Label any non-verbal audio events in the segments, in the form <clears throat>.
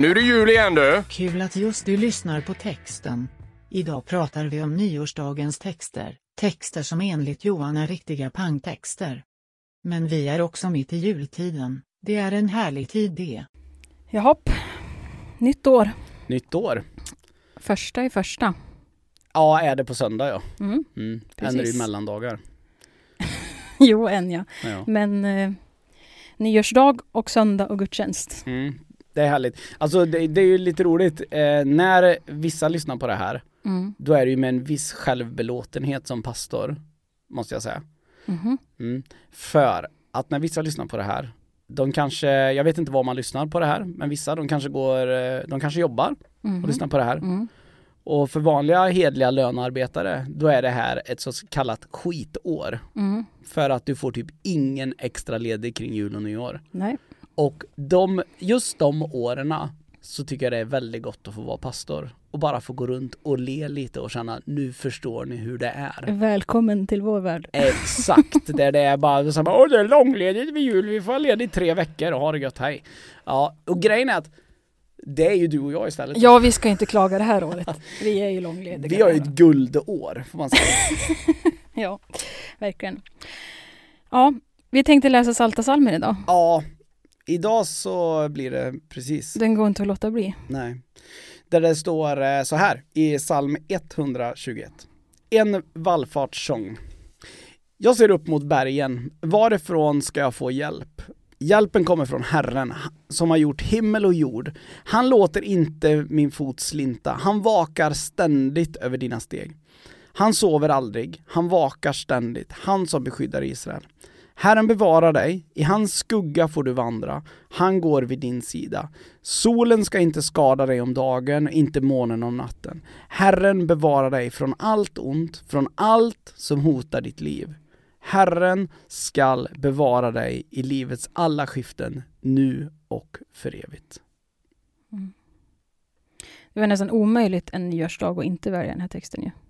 Nu är det jul igen du! Kul att just du lyssnar på texten. Idag pratar vi om nyårsdagens texter, texter som enligt Johan är riktiga pangtexter. Men vi är också mitt i jultiden, det är en härlig tid det. Jahopp. Nytt år. Nytt år. Första i första. Ja, är det på söndag ja. Mm. Mm. En är det ju mellandagar. <laughs> Jo, en ja. Ja. Men eh, nyårsdag och söndag och gudstjänst. Mm. Det är härligt. Alltså det, det är ju lite roligt, eh, när vissa lyssnar på det här, Mm. då är det ju med en viss självbelåtenhet som pastor, måste jag säga. Mhm. Mm. För att när vissa lyssnar på det här, de kanske, jag vet inte var man lyssnar på det här, men vissa de kanske går, eh, de kanske jobbar och lyssnar på det här. Mm. Och för vanliga hedliga lönearbetare, då är det här ett så kallat skitår. Mm. För att du får typ ingen extra ledig kring jul och nyår. Nej. Och de, just de åren så tycker jag det är väldigt gott att få vara pastor. Och bara få gå runt och le lite och känna, nu förstår ni hur det är. Välkommen till vår värld. Exakt, där det är bara så här, åh det är långledigt vid jul, vi får ha ledigt tre veckor och ha det gött, hej. Ja, och grejen är att det är ju du och jag istället. Ja, vi ska inte klaga det här året. Vi är ju långlediga. Vi har ju ett guldår, får man säga. <laughs> Ja, verkligen. Ja, vi tänkte läsa Salta salmen idag. Ja, idag så blir det precis, Den går inte att låta bli. nej. Där det står eh, så här i psalm 121. En vallfartssång. Jag ser upp mot bergen, varifrån ska jag få hjälp? Hjälpen kommer från Herren som har gjort himmel och jord. Han låter inte min fot slinta, han vakar ständigt över dina steg. Han sover aldrig, han vakar ständigt, han som beskyddar Israel. Herren bevarar dig, i hans skugga får du vandra, han går vid din sida. Solen ska inte skada dig om dagen, inte månen om natten. Herren bevarar dig från allt ont, från allt som hotar ditt liv. Herren skall bevara dig i livets alla skiften, nu och för evigt. Mm. Det var nästan omöjligt en nyårsdag att inte välja den här texten ju. Ja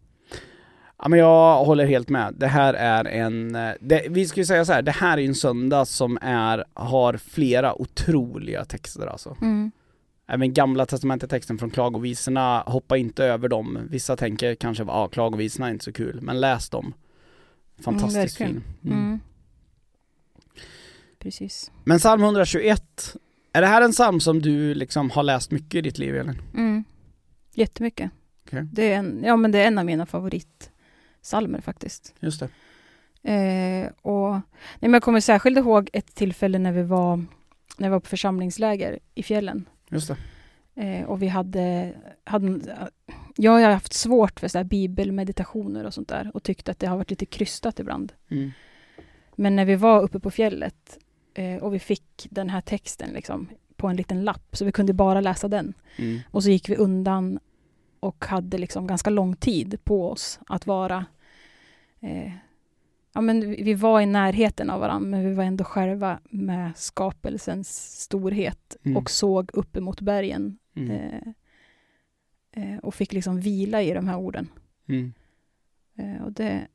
men jag håller helt med. Det här är en, eh, det, vi ju säga så här, det här är en söndag som är, har flera otroliga texter alltså. Mm. Även gamla testamentet-texten från klagovisorna, hoppa inte över dem. Vissa tänker kanske, ja ah, klagovisorna är inte så kul, men läs dem. Fantastisk verkligen. film. Mm. Mm. Precis. Men psalm 121, är det här en psalm som du liksom har läst mycket i ditt liv Elin? Mm. Jättemycket. Okej. Det, är en, ja, men det är en av mina favoritsalmer faktiskt. Just det. Eh, och, nej, men jag kommer särskilt ihåg ett tillfälle när vi var, när vi var på församlingsläger i fjällen. Just det. Eh, och vi hade, hade jag har haft svårt för så bibelmeditationer och sånt där och tyckt att det har varit lite krystat ibland. Mm. Men när vi var uppe på fjället eh, och vi fick den här texten liksom på en liten lapp, så vi kunde bara läsa den. Mm. Och så gick vi undan och hade liksom ganska lång tid på oss att vara eh, Ja, men vi var i närheten av varandra, men vi var ändå själva med skapelsens storhet Mm. och såg upp emot bergen Mm. eh, eh, och fick liksom vila i de här orden. Mm. Eh, och det,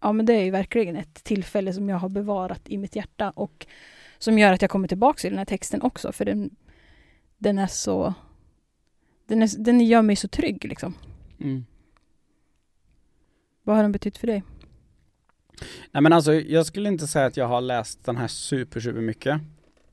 ja, men det är ju verkligen ett tillfälle som jag har bevarat i mitt hjärta och som gör att jag kommer tillbaka till den här texten också, för den, den är så... Den, är, den gör mig så trygg liksom. Mm. Vad har den betytt för dig? Nej men alltså jag skulle inte säga att jag har läst den här super super mycket.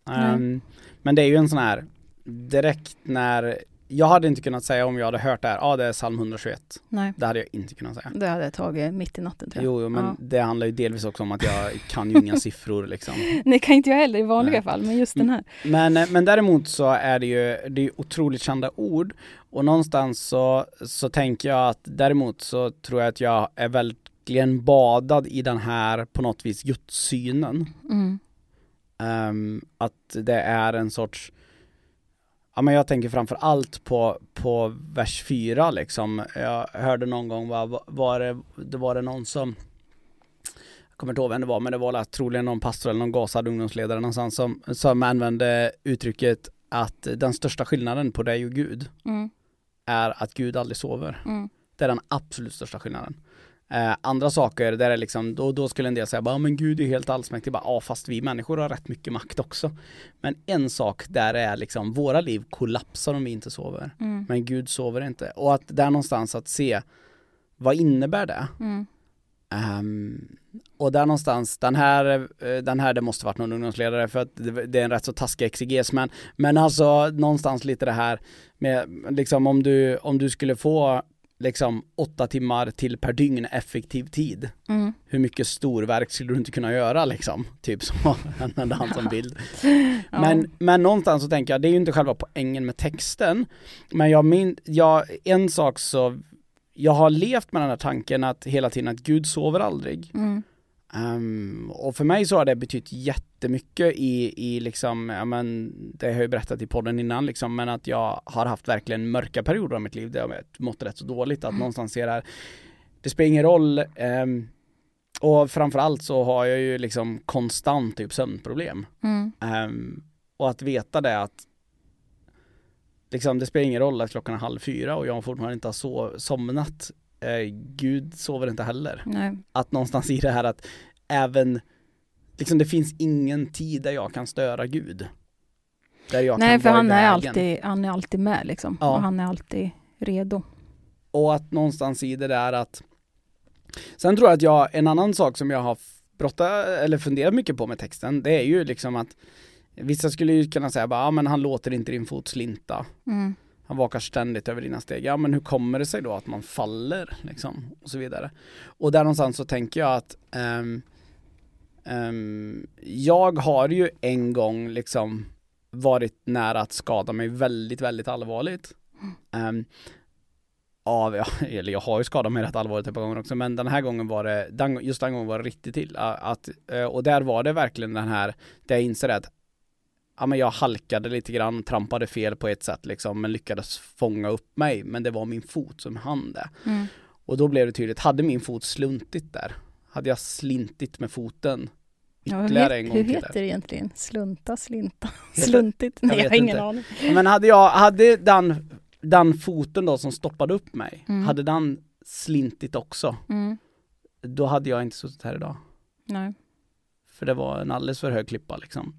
Nej. Ehm, men det är ju en sån här direkt när jag hade inte kunnat säga om jag hade hört det här, ja ah, det är psalm 121. Nej, Det hade jag inte kunnat säga. det hade jag tagit mitt i natten tror jag. Jo, jo men Ja. det handlar ju delvis också om att jag kan ju inga <laughs> siffror liksom. Det kan inte jag heller i vanliga Nej. fall, men just den här. Men, eh, men däremot så är det ju, det är otroligt kända ord och någonstans så, så tänker jag att däremot så tror jag att jag är verkligen badad i den här på något vis gudssynen. Mm. Ehm, att det är en sorts Ja men jag tänker framför allt på, på vers 4 liksom. Jag hörde någon gång var, var det, det var det någon som Jag kommer inte ihåg vem det var men det var troligen någon pastor eller någon gasad ungdomsledare någonstans som, som använde uttrycket att den största skillnaden på dig och Gud Mm. är att Gud aldrig sover. Mm. Det är den absolut största skillnaden. Eh, andra saker där det liksom, då, då skulle en del säga bara, men Gud är helt allsmäktig, bara, ja fast vi människor har rätt mycket makt också. Men en sak där är liksom, våra liv kollapsar om vi inte sover. Mm. Men Gud sover inte. Och att där någonstans att se, vad innebär det? Mm. Ehm, och där någonstans, den här, eh, den här det måste varit någon ungdomsledare för att det, det är en rätt så taskig exeges men, men alltså någonstans lite det här med liksom om du, om du skulle få liksom åtta timmar till per dygn effektiv tid. Mm. Hur mycket storverk skulle du inte kunna göra liksom? Typ så använde <laughs> han som bild. <laughs> Ja. Men, men någonstans så tänker jag, det är ju inte själva poängen med texten. Men jag min, jag, en sak så, jag har levt med den här tanken att hela tiden att Gud sover aldrig. Mm. Ehm, och för mig så har det betytt jättemycket i, i liksom, ja men, det har jag ju berättat i podden innan liksom, men att jag har haft verkligen mörka perioder av mitt liv där jag mått rätt så dåligt, att Mm. någonstans det här, det spelar ingen roll, ehm, och framförallt så har jag ju liksom konstant typ sömnproblem. Mm. Ehm, och att veta det att liksom, det spelar ingen roll att klockan är halv fyra och jag fortfarande inte har so somnat. Eh, Gud sover inte heller. Nej. Att någonstans i det här att även, liksom det finns ingen tid där jag kan störa Gud. Där jag Nej, kan för vara han är, alltid, han är alltid med liksom. Ja. Och han är alltid redo. Och att någonstans i det där att Sen tror jag att jag, en annan sak som jag har brottat eller funderat mycket på med texten, det är ju liksom att Vissa skulle ju kunna säga bara, ja men han låter inte din fot slinta. Mm. Han vakar ständigt över dina steg. Ja men hur kommer det sig då att man faller liksom? Och så vidare. Och där någonstans så tänker jag att um, um, Jag har ju en gång liksom varit nära att skada mig väldigt, väldigt allvarligt. Um, av, ja, eller jag har ju skadat mig rätt allvarligt ett par gånger också, men den här gången var det, den, just den gången var det riktigt till. Att, eh, och där var det verkligen den här, där jag inser att ja men jag halkade lite grann, trampade fel på ett sätt liksom, men lyckades fånga upp mig, men det var min fot som hann det. Mm. Och då blev det tydligt, hade min fot sluntit där, hade jag slintit med foten Ja, ytterligare het- en gång hur heter det egentligen? Slunta, slinta, sluntigt? Nej, jag, vet har ingen inte. aning. Men hade jag, hade den, den foten då som stoppade upp mig, Mm. hade den slintit också, Mm. då hade jag inte suttit här idag. Nej. För det var en alldeles för hög klippa liksom.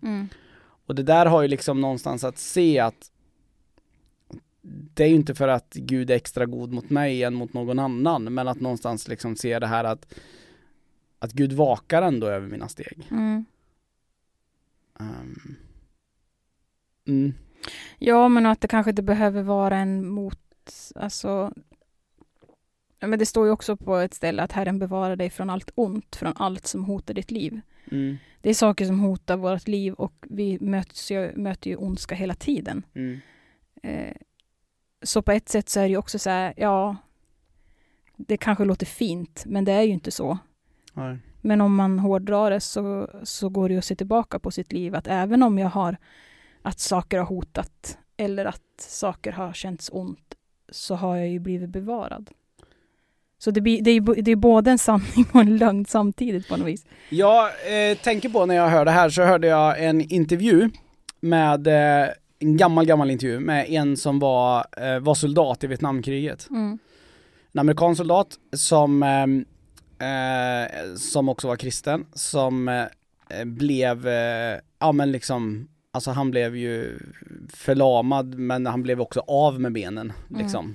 Och det där har ju liksom någonstans att se att det är ju inte för att Gud är extra god mot mig än mot någon annan, men att någonstans liksom se det här att att Gud vakar ändå över mina steg. Mm. Ehm. mm. Ja, men att det kanske inte behöver vara en mot... Alltså... Men det står ju också på ett ställe att Herren bevarar dig från allt ont, från allt som hotar ditt liv. Mm. Det är saker som hotar vårt liv och vi möts ju, möter ju ondska hela tiden. Mm. Eh, så på ett sätt så är det ju också så här, ja, det kanske låter fint, men det är ju inte så. Ja. Men om man hårdrar det så, så går det ju att se tillbaka på sitt liv, att även om jag har att saker har hotat eller att saker har känts ont, så har jag ju blivit bevarad. Så det, blir, det, är, det är både en sanning och en lögn samtidigt på något vis. Jag eh, tänker på när jag hör det här så hörde jag en intervju med eh, en gammal, gammal intervju med en som var, eh, var soldat i Vietnamkriget. Mm. En amerikansk soldat som, ehm, eh, som också var kristen, som eh, blev, eh, ja men liksom, alltså han blev ju förlamad men han blev också av med benen Mm.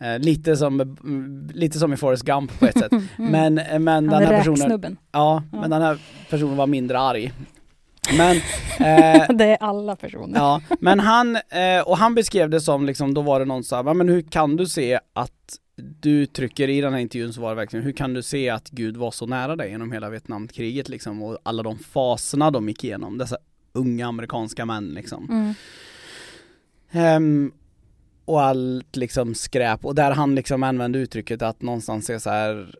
Eh, lite som, mm, lite som i Forrest Gump på ett sätt. <laughs> Mm. Men, eh, men den är här personen, ja, Ja. men den här personen var mindre arg. Men, eh, <laughs> Det är alla personer. Ja, men han, eh, och han beskrev det som liksom, då var det någon sa, men hur kan du se att du trycker i den här intervjun så var det verkligen, hur kan du se att Gud var så nära dig genom hela Vietnamkriget liksom och alla de faserna de gick igenom, dessa unga amerikanska män liksom. Mm. Ehm, och allt liksom skräp och där han liksom använde uttrycket att någonstans är så här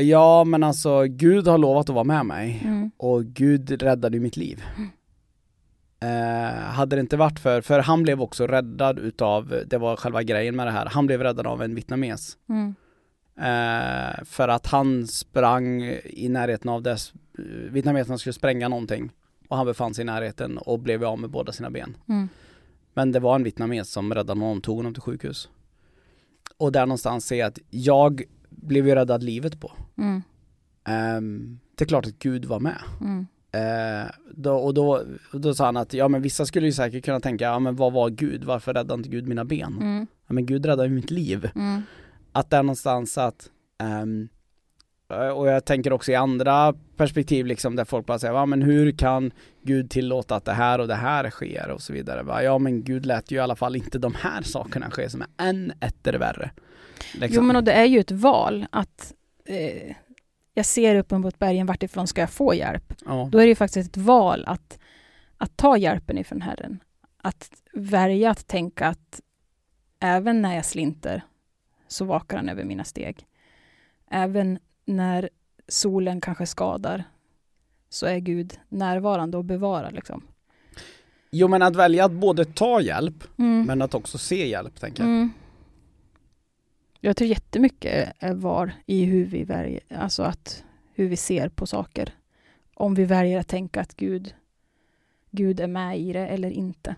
Ja men alltså Gud har lovat att vara med mig Mm. och Gud räddade mitt liv. Eh, hade det inte varit för, för han blev också räddad utav, det var själva grejen med det här, han blev räddad av en vietnames. Mm. Eh, för att han sprang i närheten av dess, vietnameserna skulle spränga någonting och han befann sig i närheten och blev av med båda sina ben. Men det var en vietnames som räddade honom, tog honom till sjukhus. Och där någonstans ser jag att jag blev ju räddad livet på. Mm. Ehm, det är klart att Gud var med. Mm. Eh, då, och då, då sa han att ja men vissa skulle ju säkert kunna tänka, ja men vad var Gud? Varför räddade inte Gud mina ben? Mm. Ja, men Gud räddade ju mitt liv. Mm. Att det är någonstans att eh, och jag tänker också i andra perspektiv liksom där folk bara säger, ja men hur kan Gud tillåta att det här och det här sker och så vidare. Va? Ja men Gud lät ju i alla fall inte de här sakerna ske som är än etter värre. Liksom. Jo men och det är ju ett val att eh, jag ser upp mot bergen, vartifrån ska jag få hjälp? ja. Då är det ju faktiskt ett val att, att ta hjälpen ifrån Herren. Att välja att tänka att även när jag slinter så vakar han över mina steg. Även när solen kanske skadar så är Gud närvarande och bevarar liksom. Jo men att välja att både ta hjälp Mm. men att också se hjälp tänker jag. Mm. Jag tror jättemycket är var i hur vi väljer, alltså att hur vi ser på saker. Om vi väljer att tänka att Gud, Gud är med i det eller inte.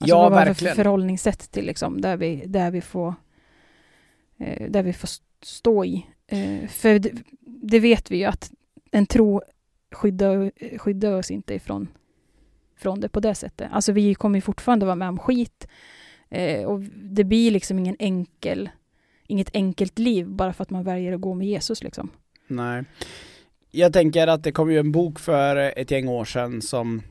Alltså Ja, vad verkligen. För förhållningssätt till liksom, där vi, där vi får eh, där vi får stå i. Eh, för det, det vet vi ju att en tro skyddar, skyddar oss inte ifrån från det på det sättet. Alltså vi kommer ju fortfarande vara med om skit eh, och det blir liksom ingen enkel inget enkelt liv bara för att man väljer att gå med Jesus liksom. Nej. Jag tänker att det kom ju en bok för ett gäng år sedan som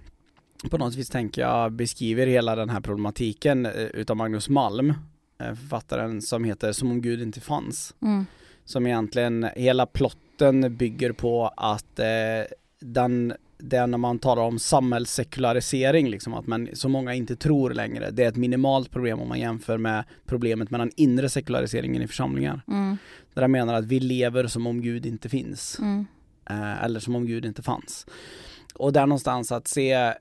på något vis tänker jag beskriver hela den här problematiken eh, utav Magnus Malm, författaren som heter Som om Gud inte fanns. Mm. Som egentligen, hela plotten bygger på att eh, den, är när man talar om samhällssekularisering, liksom att man, så många inte tror längre. Det är ett minimalt problem om man jämför med problemet med den inre sekulariseringen i församlingar. Mm. Där jag menar att vi lever som om Gud inte finns. Mm. Eh, eller som om Gud inte fanns. Och där någonstans att se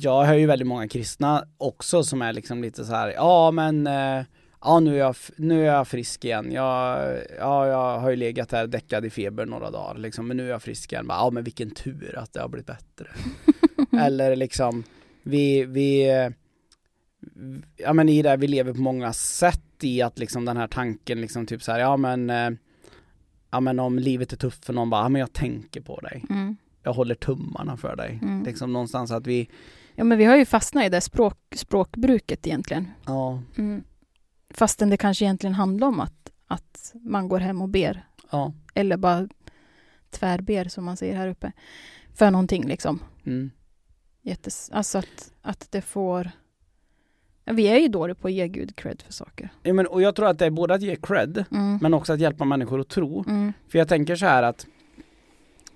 jag hör ju väldigt många kristna också som är liksom lite så här, ja men eh, Ja nu är, jag, nu är jag frisk igen, jag, ja, jag har ju legat här däckad i feber några dagar liksom, men nu är jag frisk igen. Ja men vilken tur att det har blivit bättre. <laughs> Eller liksom, vi, vi, ja men i det, här, vi lever på många sätt i att liksom den här tanken liksom typ så här, ja men eh, Ja men om livet är tufft för någon bara, ja men jag tänker på dig. Mm. Jag håller tummarna för dig. Mm. Liksom någonstans att vi, Ja men vi har ju fastnat i det språk, språkbruket egentligen. ja, Mm. Fastän det kanske egentligen handlar om att, att man går hem och ber. ja, Eller bara tvärber som man säger här uppe. För någonting liksom. mm, Jättes, alltså att, att det får... Ja, vi är ju dåliga på att ge Gud cred för saker. ja men, och jag tror att det är både att ge cred, Mm. men också att hjälpa människor att tro. Mm. För jag tänker så här att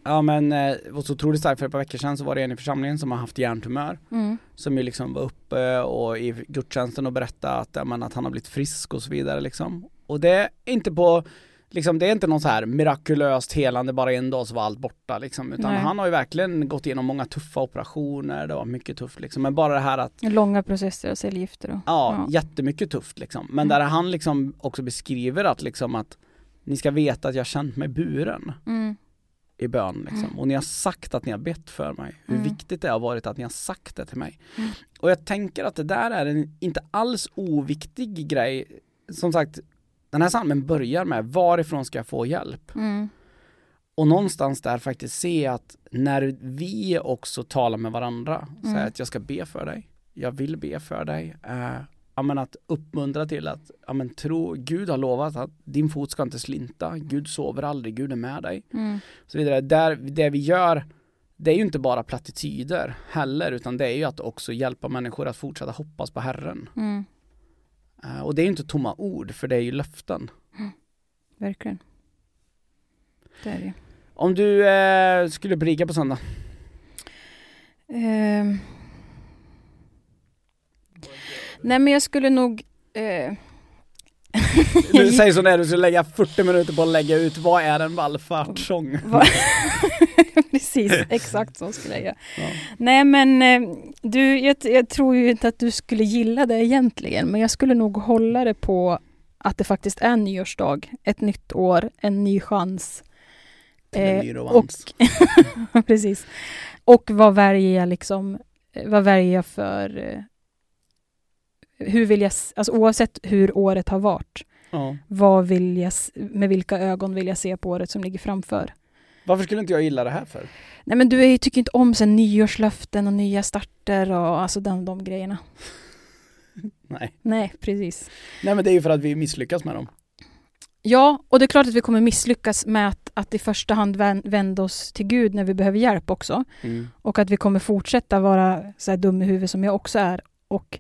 Ja men, eh, det var så otroligt starkt för ett par veckor sedan så var det en i församlingen som har haft hjärntumör Mm. Som ju liksom var uppe och i gudstjänsten och berättade att, men, att han har blivit frisk och så vidare liksom Och det är inte på Liksom det är inte någon så här mirakulöst helande bara en dag så var allt borta liksom Utan Nej. han har ju verkligen gått igenom många tuffa operationer, det var mycket tufft liksom Men bara det här att Långa processer och cellgifter och... Ja, Ja. jättemycket tufft liksom. Men Mm. där han liksom också beskriver att liksom att ni ska veta att jag har känt mig buren Mm. I bön liksom. Mm. Och ni har sagt att ni har bett för mig. Hur Mm. viktigt det har varit att ni har sagt det till mig. Mm. Och jag tänker att det där är en inte alls oviktig grej. Som sagt, den här salmen börjar med varifrån ska jag få hjälp? Mm. Och någonstans där faktiskt se att när vi också talar med varandra, säger Mm. att jag ska be för dig, jag vill be för dig, ja, men att uppmuntra till att, ja men tro, Gud har lovat att din fot ska inte slinta, Gud sover aldrig, Gud är med dig. Mm. Så vidare. Där, det vi gör, det är ju inte bara plattityder heller, utan det är ju att också hjälpa människor att fortsätta hoppas på Herren. Mm. Eh, och det är ju inte tomma ord, för det är ju löften. Verkligen. Det är det. Om du eh, skulle predika på söndag, Ehm. Nej men jag skulle nog... Eh... du <laughs> säger så när du skulle lägga 40 minuter på att lägga ut, vad är en vallfartssång? <laughs> Vad- <laughs> Precis, exakt så skulle jag göra. Ja. Nej men eh, du, jag, jag tror ju inte att du skulle gilla det egentligen, men jag skulle nog hålla det på att det faktiskt är nyårsdag, ett nytt år, en ny chans. Eh, ny och, precis. Och vad väljer jag liksom, eh, vad väljer jag för, eh, hur vill jag, alltså oavsett hur året har varit, Ja. Vad vill jag, med vilka ögon vill jag se på året som ligger framför? Varför skulle inte jag gilla det här för? Nej men du är, tycker inte om sen nyårslöften och nya starter och alltså de, de grejerna. <laughs> Nej. Nej, precis. Nej men det är ju för att vi misslyckas med dem. Ja, och det är klart att vi kommer misslyckas med att, att i första hand vän, vända oss till Gud när vi behöver hjälp också. Mm. Och att vi kommer fortsätta vara så här dum i huvudet som jag också är och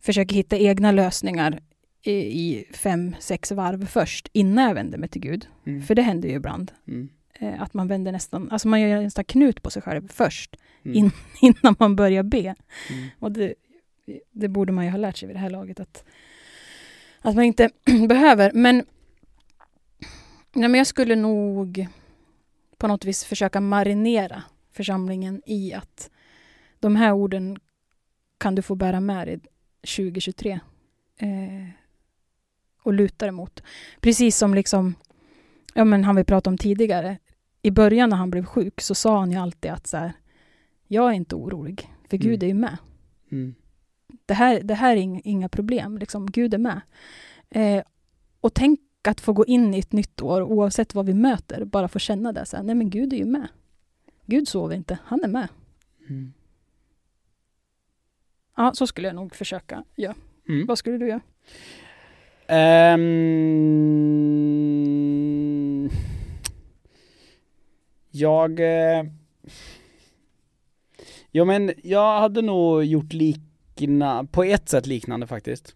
försöka hitta egna lösningar i, i fem, sex varv först innan jag vänder mig till Gud. Mm. För det händer ju ibland. Mm. Eh, att man vänder nästan, alltså man gör nästan knut på sig själv först Mm. In- <laughs> innan man börjar be. Mm. Och det, det borde man ju ha lärt sig vid det här laget att, att man inte <clears throat> behöver. Men, nej, men jag skulle nog på något vis försöka marinera församlingen i att de här orden kan du få bära med dig 2023 eh, och luta dig mot. Precis som liksom, ja men han vi pratade om tidigare. I början när han blev sjuk så sa han ju alltid att så här, jag är inte orolig, för Mm. Gud är ju med. Mm. Det här, det här är ing- inga problem, liksom, Gud är med. Eh, och tänk att få gå in i ett nytt år, oavsett vad vi möter, bara få känna det. Så här, nej men Gud är ju med. Gud sover inte, han är med. Mm. Ja, så skulle jag nog försöka göra. Mm. Vad skulle du göra? Ehm, jag... Eh, ja men jag hade nog gjort likna, på ett sätt liknande faktiskt.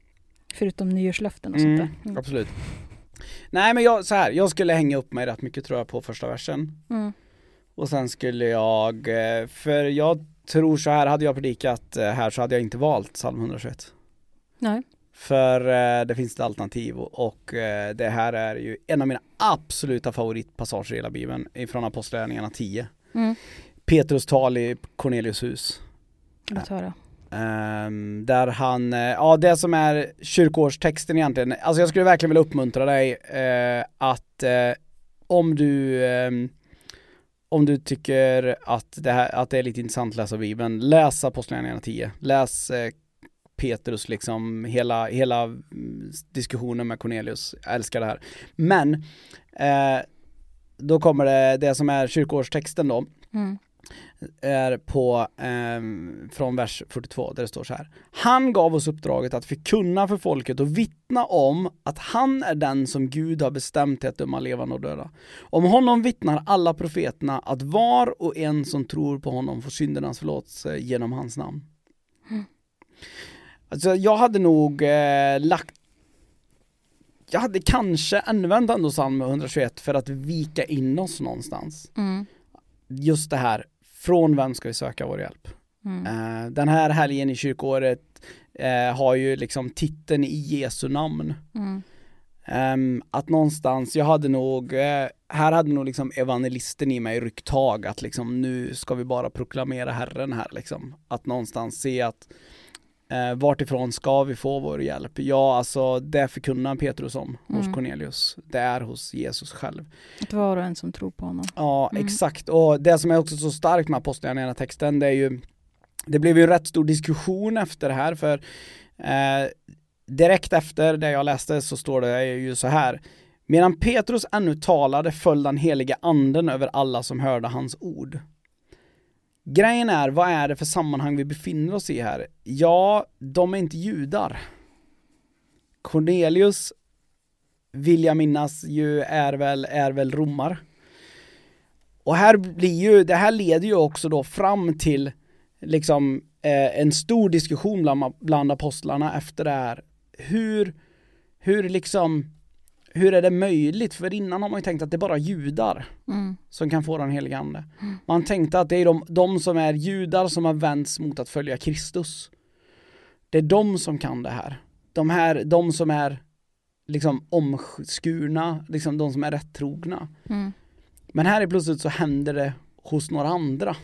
Förutom nyårslöften och Mm, sånt där. Mm. Absolut. Nej men jag, så här, jag skulle hänga upp mig rätt mycket tror jag på första versen. Mm. Och sen skulle jag, eh, för jag tror så här, hade jag predikat eh, här så hade jag inte valt psalm 121. Nej. För eh, det finns ett alternativ och, och eh, det här är ju en av mina absoluta favoritpassager i hela bibeln ifrån Apostlagärningarna 10. Mm. Petrus tal i Cornelius hus. Låt höra. Ehm, där han, ja det som är kyrkårstexten egentligen, alltså jag skulle verkligen vilja uppmuntra dig att om du ehm, om du tycker att det, här, att det är lite intressant att läsa Bibeln, läs Apostlagärningarna 10. Läs eh, Petrus liksom, hela, hela mm, diskussionen med Cornelius. Jag älskar det här. Men, eh, då kommer det, det som är kyrkoårstexten då, Mm är på, ehm, från vers 42 där det står så här. Han gav oss uppdraget att förkunna för folket och vittna om att han är den som Gud har bestämt till att döma levande och döda. Om honom vittnar alla profeterna att var och en som tror på honom får syndernas förlåtelse genom hans namn. Mm. Alltså jag hade nog eh, lagt jag hade kanske använt ändå psalm 121 för att vika in oss någonstans Mm. just det här, från vem ska vi söka vår hjälp? Mm. Eh, den här helgen i kyrkåret eh, har ju liksom titeln i Jesu namn. Mm. Ehm, att någonstans, jag hade nog, eh, här hade nog liksom evangelisten i mig ryckt tag att liksom nu ska vi bara proklamera Herren här liksom. Att någonstans se att eh, vart ifrån ska vi få vår hjälp? Ja, alltså det förkunnar Petrus om hos Mm. Cornelius. Det är hos Jesus själv. Att var och en som tror på honom. Ja, Mm. exakt. Och det som är också så starkt med apostlagärningarna texten, det är ju det blev ju en rätt stor diskussion efter det här för eh, direkt efter det jag läste så står det ju så här Medan Petrus ännu talade föll den heliga anden över alla som hörde hans ord. Grejen är, vad är det för sammanhang vi befinner oss i här? Ja, de är inte judar. Cornelius, vill jag minnas, ju är väl, är väl romar. Och här blir ju, det här leder ju också då fram till liksom eh, en stor diskussion bland, bland apostlarna efter det här. Hur, hur liksom, hur är det möjligt? För innan har man ju tänkt att det är bara judar Mm. som kan få den heliga ande. Man tänkte att det är de, de som är judar som har vänts mot att följa Kristus. Det är de som kan det här. De här, de som är liksom omskurna, liksom de som är rättrogna. Mm. Men här är plötsligt så händer det hos några andra.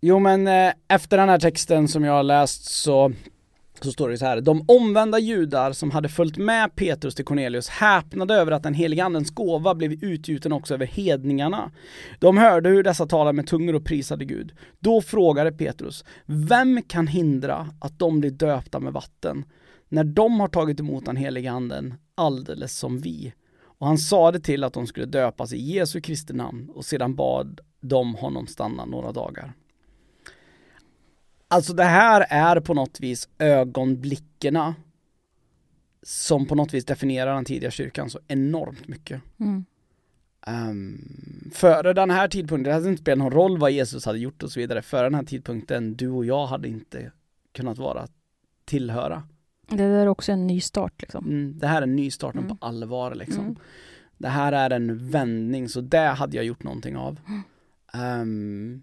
Jo men eh, efter den här texten som jag har läst så, så står det så här. De omvända judar som hade följt med Petrus till Cornelius häpnade över att den helige andens gåva blev utgjuten också över hedningarna. De hörde hur dessa talade med tungor och prisade Gud. Då frågade Petrus, vem kan hindra att de blir döpta med vatten när de har tagit emot den helige anden alldeles som vi. Och han sade till att de skulle döpas i Jesu Kristi namn och sedan bad de honom stanna några dagar. Alltså det här är på något vis ögonblickarna som på något vis definierar den tidiga kyrkan så enormt mycket. Mm. Um, före den här tidpunkten, det hade inte spelat någon roll vad Jesus hade gjort och så vidare. Före den här tidpunkten, du och jag hade inte kunnat vara tillhöra. Det där är också en ny start liksom. Mm, det här är en nystarten Mm. på allvar liksom. Mm. Det här är en vändning, så det hade jag gjort någonting av. Mm.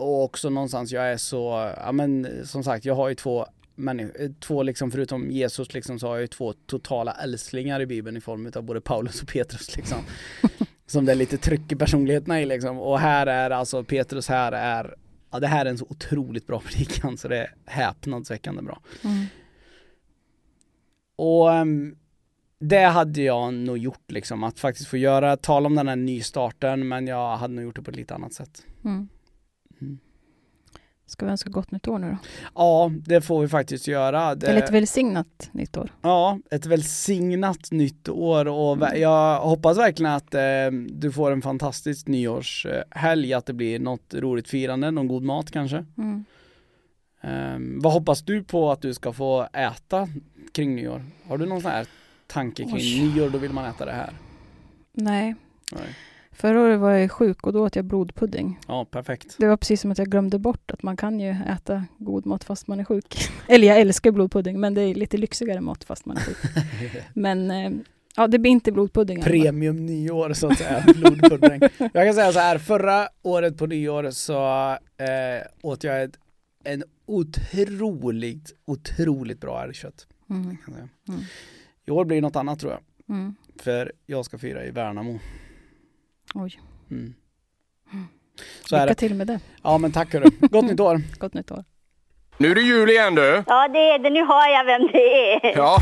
Och också någonstans, jag är så, ja men som sagt, jag har ju två människor, två liksom förutom Jesus liksom så har jag ju två totala älsklingar i Bibeln i form av både Paulus och Petrus liksom. <laughs> som det är lite tryck i personligheterna i liksom. Och här är alltså Petrus här är, ja det här är en så otroligt bra <laughs> predikan så det är häpnadsväckande bra. Mm. Och ehm, det hade jag nog gjort liksom, att faktiskt få göra, tala om den här nystarten, men jag hade nog gjort det på ett lite annat sätt. Mm. Ska vi önska gott nytt år nu då? Ja, det får vi faktiskt göra. Det, Eller ett välsignat nytt år. Ja, ett välsignat nytt år och vä- jag hoppas verkligen att eh, du får en fantastisk nyårshelg, att det blir något roligt firande, någon god mat kanske. Mm. Ehm, vad hoppas du på att du ska få äta kring nyår? Har du någon sån här tanke kring Oj. nyår, då vill man äta det här? Nej, Nej. Förra året var jag sjuk och då åt jag blodpudding. Ja, perfekt. Det var precis som att jag glömde bort att man kan ju äta god mat fast man är sjuk. <laughs> Eller jag älskar blodpudding, men det är lite lyxigare mat fast man är sjuk. <laughs> Men eh, ja, det blir inte blodpudding. Premium nyår så att säga, <laughs> blodpudding. Jag kan säga så här, förra året på nyår så eh, åt jag ett, en otroligt, otroligt bra älgkött. Mm. Mm. I år blir det något annat tror jag, Mm. för jag ska fira i Värnamo. Oj, Mm. Så är lycka det. till med det. Ja men tack hörru, gott nytt år! <laughs> Gott nytt år. Nu är det jul igen du. Ja, det är det. Nu har jag vem det är. Ja,